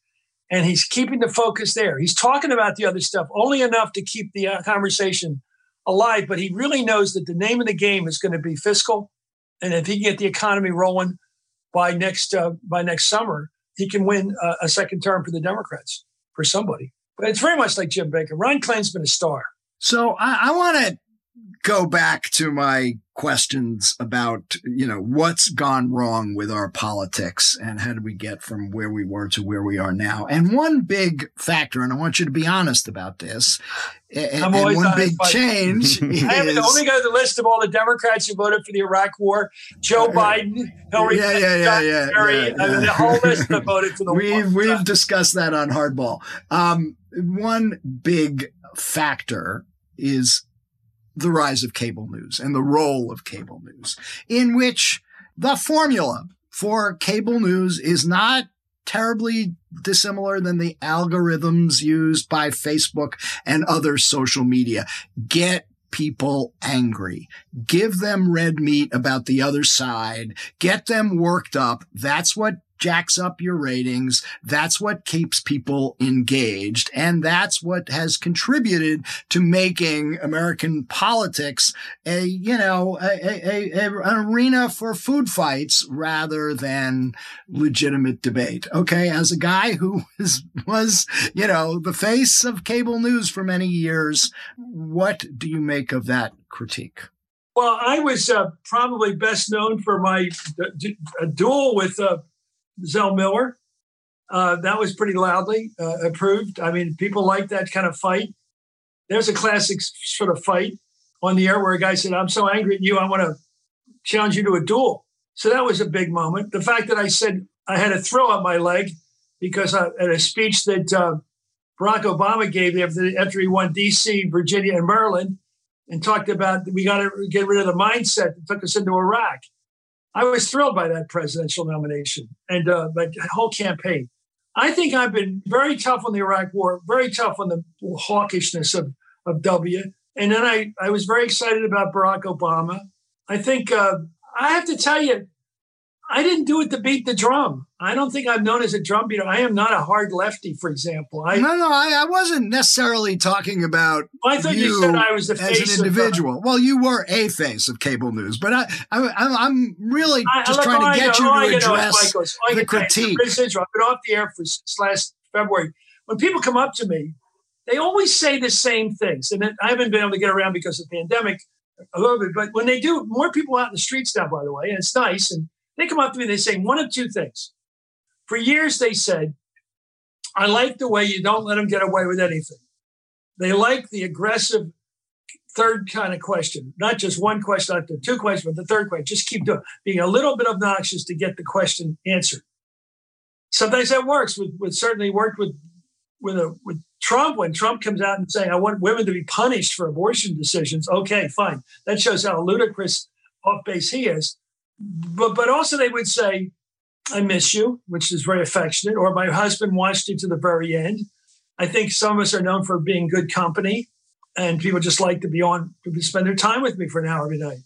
and he's keeping the focus there. He's talking about the other stuff only enough to keep the uh, conversation alive, but he really knows that the name of the game is going to be fiscal, and if he can get the economy rolling by next uh, by next summer, he can win a second term for the Democrats for somebody. But it's very much like Jim Baker. Ron Klain's been a star. So I, I want to go back to my questions about, you know, what's gone wrong with our politics and how do we get from where we were to where we are now. And one big factor, and I want you to be honest about this, and, and one big change is, I haven't only got the list of all the Democrats who voted for the Iraq War: Joe Biden, Hillary yeah, yeah, yeah, yeah, Kerry, yeah, yeah. the whole list that voted for the we've, war. We've discussed that on Hardball. Um, one big factor is the rise of cable news and the role of cable news, in which the formula for cable news is not terribly dissimilar than the algorithms used by Facebook and other social media. Get people angry. Give them red meat about the other side. Get them worked up. That's what jacks up your ratings. That's what keeps people engaged. And that's what has contributed to making American politics a, you know, a, a, a, an arena for food fights rather than legitimate debate. Okay. As a guy who was, was, you know, the face of cable news for many years, what do you make of that critique? Well, I was uh, probably best known for my duel with uh, Zell Miller. Uh, that was pretty loudly uh, approved. I mean, people like that kind of fight. There's a classic sort of fight. on the air where a guy said, I'm so angry at you, I want to challenge you to a duel. So that was a big moment. The fact that I said I had a throw up my leg because I, at a speech that uh, Barack Obama gave after, after he won D.C., Virginia, and Maryland, and talked about we got to get rid of the mindset that took us into Iraq. I was thrilled by that presidential nomination and uh, my whole campaign. I think I've been very tough on the Iraq War, very tough on the hawkishness of, of W. And then I, I was very excited about Barack Obama. I think uh, I have to tell you, I didn't do it to beat the drum. I don't think I'm known as a drum beater. I am not a hard lefty, for example. I, no, no, I, I wasn't necessarily talking about. I thought you, you said I was the as an individual. Uh, well, you were a face of cable news, but I, I, am really just I, trying to get you to address the critique. I've been off the air for last February. When people come up to me, they always say the same things, and I haven't been able to get around because of the pandemic a little bit. But when they do, more people out in the streets now, by the way, and it's nice and they come up to me and they say one of two things. For years, they said, I like the way you don't let them get away with anything. They like the aggressive third kind of question, not just one question after two questions, but the third question. Just keep doing, being a little bit obnoxious to get the question answered. Sometimes that works. With, with certainly worked with with a with Trump when Trump comes out and saying I want women to be punished for abortion decisions. Okay, fine. That shows how ludicrous off base he is but but also they would say, "I miss you," which is very affectionate, or "My husband watched you to the very end." I think some of us are known for being good company, and people just like to be on to spend their time with me for an hour every night.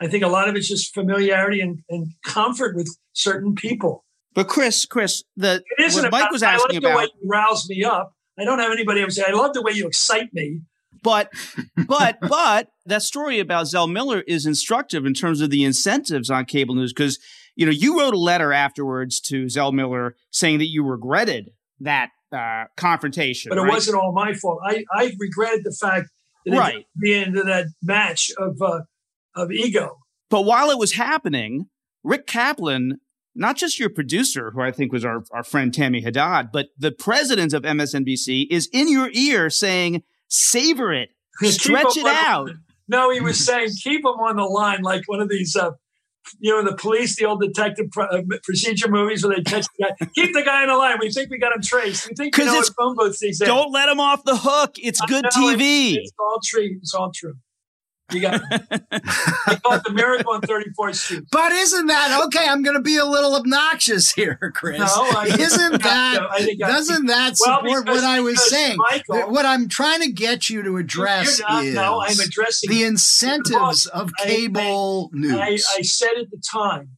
I think a lot of it's just familiarity and, and comfort with certain people. But Chris, Chris, the it isn't what about, Mike was asking I like about. The way you rouse me up. I don't have anybody ever say, "I love the way you excite me." But but but that story about Zell Miller is instructive in terms of the incentives on cable news because you know you wrote a letter afterwards to Zell Miller saying that you regretted that uh, confrontation. But it right? wasn't all my fault. I, I regretted the fact that right. the end of that match of uh, of ego. But while it was happening, Rick Kaplan, not just your producer, who I think was our, our friend Tammy Haddad, but the president of MSNBC is in your ear saying, savor it, stretch it out. No, he was saying keep him on the line like one of these, uh, you know, the police, the old detective uh, procedure movies where they catch the guy. keep the guy on the line. We think we got him traced. We think we know his phone booth Don't let him off the hook. It's good TV. It's, it's all true. It's all true. You got call it the miracle on 34th Street. But isn't that okay? I'm going to be a little obnoxious here, Chris. No, I isn't that I doesn't that well, support because, what I was saying? Michael, what I'm trying to get you to address not, is no, I'm addressing the incentives of cable I, news. I, I said at the time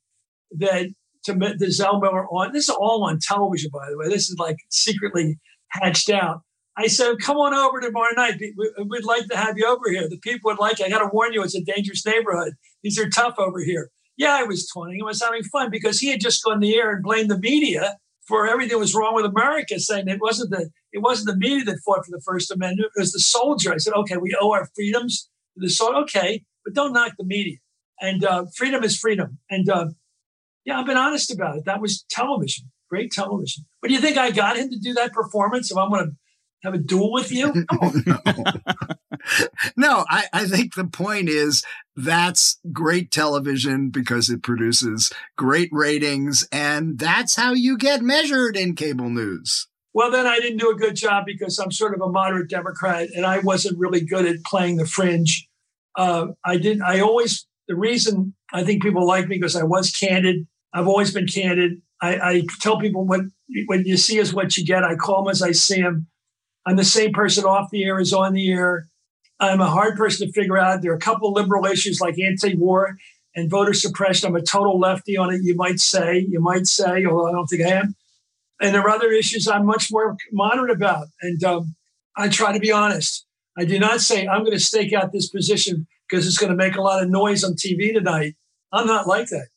that to the Zell Miller on this is all on television, by the way. This is like secretly hatched out. I said, come on over tomorrow night. We'd like to have you over here. The people would like you. I got to warn you, it's a dangerous neighborhood. These are tough over here. Yeah, I was 20. I was having fun because he had just gone on the air and blamed the media for everything that was wrong with America, saying it wasn't the it wasn't the media that fought for the First Amendment. It was the soldier. I said, okay, we owe our freedoms to the soldier. Okay, but don't knock the media. And uh, freedom is freedom. And uh, yeah, I've been honest about it. That was television, great television. But do you think I got him to do that performance? If I'm going to have a duel with you? no, no I, I think the point is that's great television because it produces great ratings, and that's how you get measured in cable news. Well, then I didn't do a good job because I'm sort of a moderate Democrat, and I wasn't really good at playing the fringe. Uh, I didn't. I always the reason I think people like me because I was candid. I've always been candid. I, I tell people what when you see is what you get. I call them as I see them. I'm the same person off the air as on the air. I'm a hard person to figure out. There are a couple of liberal issues like anti-war and voter suppression. I'm a total lefty on it. You might say, you might say, although I don't think I am. And there are other issues I'm much more moderate about. And um, I try to be honest. I do not say I'm going to stake out this position because it's going to make a lot of noise on TV tonight. I'm not like that.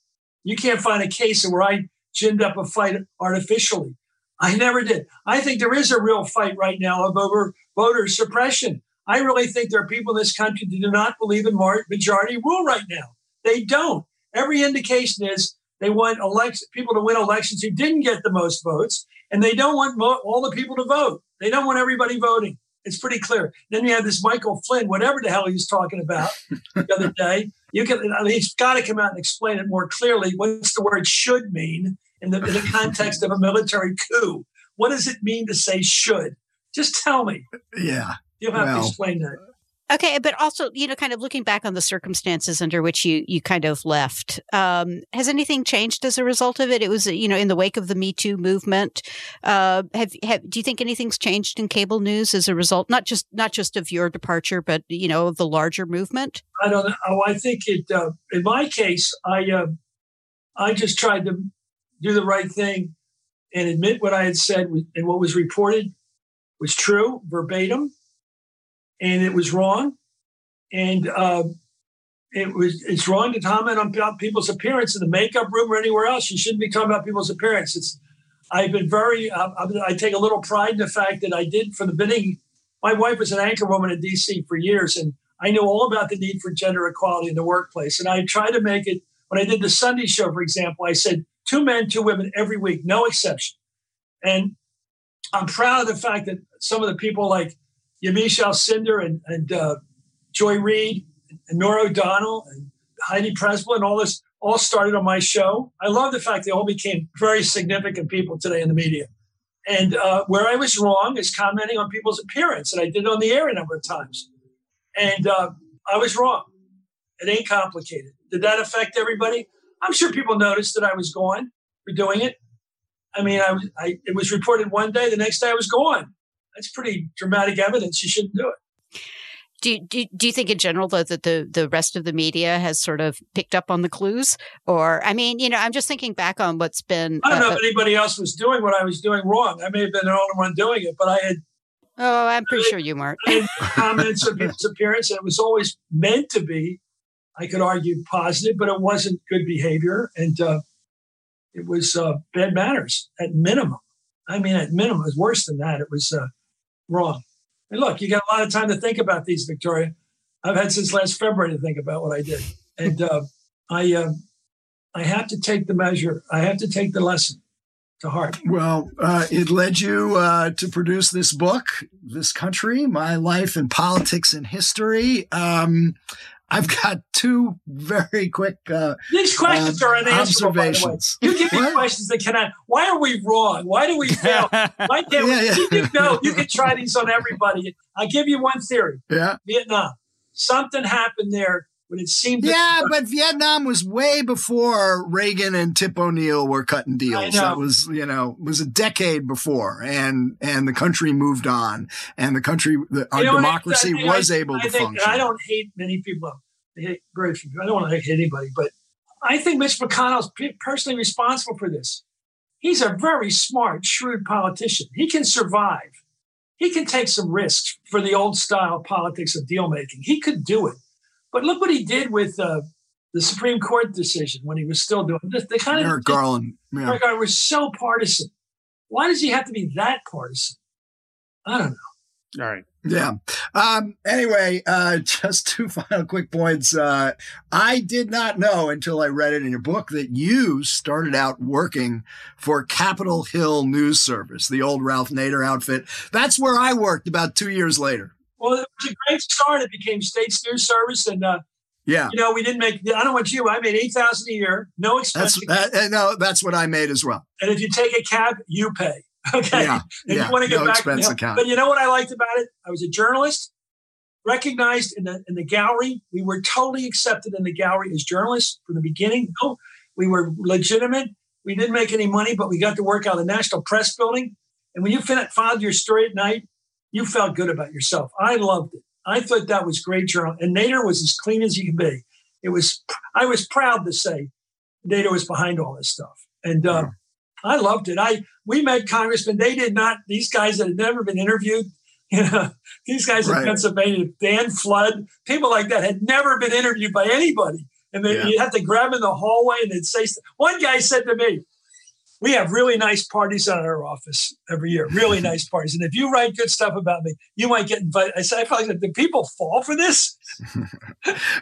You can't find a case where I ginned up a fight artificially. I never did. I think there is a real fight right now of over voter suppression. I really think there are people in this country that do not believe in majority rule right now. They don't. Every indication is they want elect- people to win elections who didn't get the most votes, and they don't want mo- all the people to vote. They don't want everybody voting. It's pretty clear. Then you have this Michael Flynn, whatever the hell he was talking about the other day. You can, I mean, he's got to come out and explain it more clearly. What's the word should mean in the, in the context of a military coup? What does it mean to say should? Just tell me. Yeah. You'll have Well, to explain that. Okay, but also, you know, kind of looking back on the circumstances under which you you kind of left, um, has anything changed as a result of it? It was, you know, in the wake of the Me Too movement. Uh, have, have do you think anything's changed in cable news as a result? Not just not just of your departure, but you know, of the larger movement. I don't know. Oh, I think it. Uh, in my case, I uh, I just tried to do the right thing and admit what I had said and what was reported was true verbatim, and it was wrong, and uh, it was it's wrong to comment on people's appearance in the makeup room or anywhere else. You shouldn't be talking about people's appearance. It's I've been very. Uh, I take a little pride in the fact that I did from the beginning. My wife was an anchor woman in D.C. for years, and I knew all about the need for gender equality in the workplace. And I tried to make it. When I did the Sunday show, for example, I said two men, two women every week, no exception. And I'm proud of the fact that some of the people like Yamiche Alcindor and, and uh, Joy Reid and Norah O'Donnell and Heidi Preswell and all this all started on my show. I love the fact they all became very significant people today in the media. And uh, where I was wrong is commenting on people's appearance, and I did it on the air a number of times. And uh, I was wrong. It ain't complicated. Did that affect everybody? I'm sure people noticed that I was gone for doing it. I mean, I, was- I it was reported one day, the next day I was gone. That's pretty dramatic evidence. You shouldn't do it. Do you, do, you- do you think in general though that the the rest of the media has sort of picked up on the clues? Or I mean, you know, I'm just thinking back on what's been. I don't know uh, if anybody else was doing what I was doing wrong. I may have been the only one doing it, but I had oh, I'm pretty sure you weren't. I comments of people's appearance, and it was always meant to be. I could argue positive, but it wasn't good behavior, and uh, it was uh, bad manners at minimum. I mean, at minimum, it was worse than that. It was uh, wrong. And look, you got a lot of time to think about these, Victoria. I've had since last February to think about what I did, and uh, I uh, I have to take the measure. I have to take the lesson to heart. Well, uh, it led you uh, to produce this book, This Country, My Life in Politics and History. Um, I've got two very quick uh, These questions um, are unanswerable. By the way. observations. You give me What? questions that cannot. Why are we wrong? Why do we fail? Why can't Yeah, we? yeah. You can go. You can try these on everybody. I'll give you one theory. Yeah. Vietnam. Something happened there when it seemed. Yeah, but Vietnam was way before Reagan and Tip O'Neill were cutting deals. That was, you know, was a decade before, and and the country moved on, and the country, the, our You know what I- democracy I- I- was able I to think, function. I don't hate many people. I hate very few. people. I don't want to hate anybody, but I think Mitch McConnell's pe- personally responsible for this. He's a very smart, shrewd politician. He can survive. He can take some risks for the old style politics of deal making. He could do it. But look what he did with uh, the Supreme Court decision when he was still doing this. The kind of Merrick Garland. Yeah. Merrick Garland was so partisan. Why does he have to be that partisan? I don't know. All right. Yeah. Um, anyway, uh, just two final quick points. Uh, I did not know until I read it in your book that you started out working for Capitol Hill News Service, the old Ralph Nader outfit. That's where I worked about two years later. Well, it was a great start. It became States News Service, and uh, Yeah. you know we didn't make. I don't want you. I made eight thousand a year, no expense. That's that, no, that's what I made as well. and if you take a cab, you pay. Okay. Yeah, If yeah, you want to get no back, expense you know, account. But you know what I liked about it? I was a journalist, recognized in the in the gallery. We were totally accepted in the gallery as journalists from the beginning. No, we were legitimate. We didn't make any money, but we got to work out of the National Press Building. And when you fin- filed your story at night, you felt good about yourself. I loved it. I thought that was great journal. And Nader was as clean as you can be. It was. I was proud to say Nader was behind all this stuff, and uh, I loved it. I we met congressmen. They did not. These guys that had never been interviewed. You know, these guys Right. in Pennsylvania, Dan Flood, people like that had never been interviewed by anybody. And they, Yeah. you have to grab them in the hallway and they'd say, one guy said to me, we have really nice parties at our office every year, really nice parties. And if you write good stuff about me, you might get invited. I said, I felt like, do people fall for this?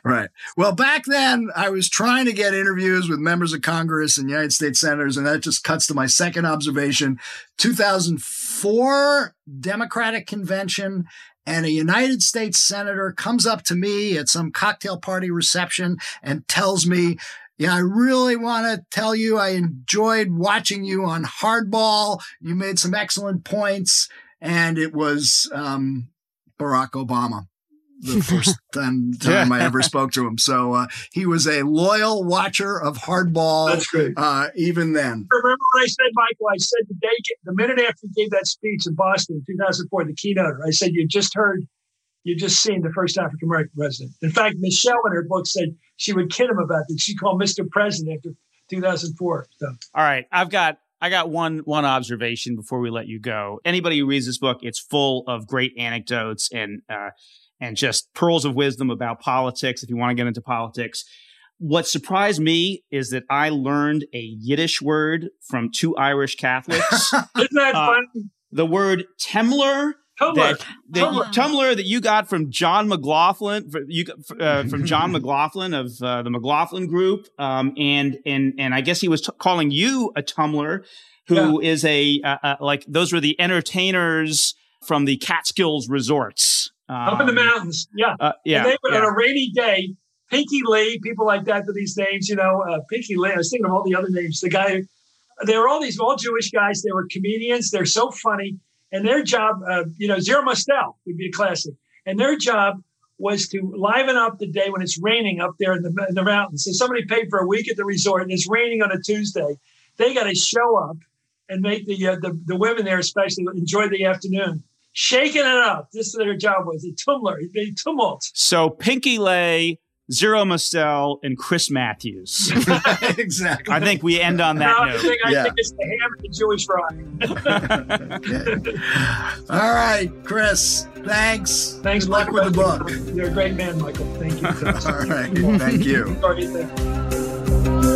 Right. Well, back then, I was trying to get interviews with members of Congress and United States senators, and that just cuts to my second observation. 2004 Democratic convention and a United States senator comes up to me at some cocktail party reception and tells me, yeah, I really want to tell you I enjoyed watching you on Hardball. You made some excellent points. And it was um, Barack Obama the first time, time I ever spoke to him. So uh, he was a loyal watcher of hardball. That's great. Uh, even then. Remember what I said, Michael? I said the day, the minute after he gave that speech in Boston in 2004, the keynote, I said, you just heard, you just seen the first African American president. In fact, Michelle in her book said she would kid him about that. She called Mr. President after 2004. So. All right. I've got I got one one observation before we let you go. Anybody who reads this book, it's full of great anecdotes and uh, and just pearls of wisdom about politics. If you want to get into politics, what surprised me is that I learned a Yiddish word from two Irish Catholics. Isn't that Uh, fun? the word Tummler. Tummler. That, that you, Tummler. Tummler that you got from John McLaughlin, you uh, from John McLaughlin of uh, the McLaughlin Group, um, and and and I guess he was t- calling you a Tummler, who is a uh, uh, like those were the entertainers from the Catskills resorts Up in the Um, mountains. Yeah. Uh, yeah, and they would, yeah. on a rainy day, Pinky Lee, people like that, with these names, you know, uh, Pinky Lee. I was thinking of all the other names. The guy, they were all these all Jewish guys. They were comedians. They're so funny. And their job, uh, you know, Zero Mostel would be a classic. And their job was to liven up the day when it's raining up there in the, in the mountains. So somebody paid for a week at the resort and it's raining on a Tuesday. They got to show up and make the, uh, the the women there especially enjoy the afternoon. Shaking it up. This is their job was a a tumult. So Pinky Lee, Zero Mostel, and Chris Matthews. exactly. I think we end on that No, I note. think, I Yeah. think it's the ham and the Jewish fry. All right, Chris. Thanks. Thanks, Good luck with the book. You're a great man, Michael. Thank you. All right. Thank you. Sorry, thank you.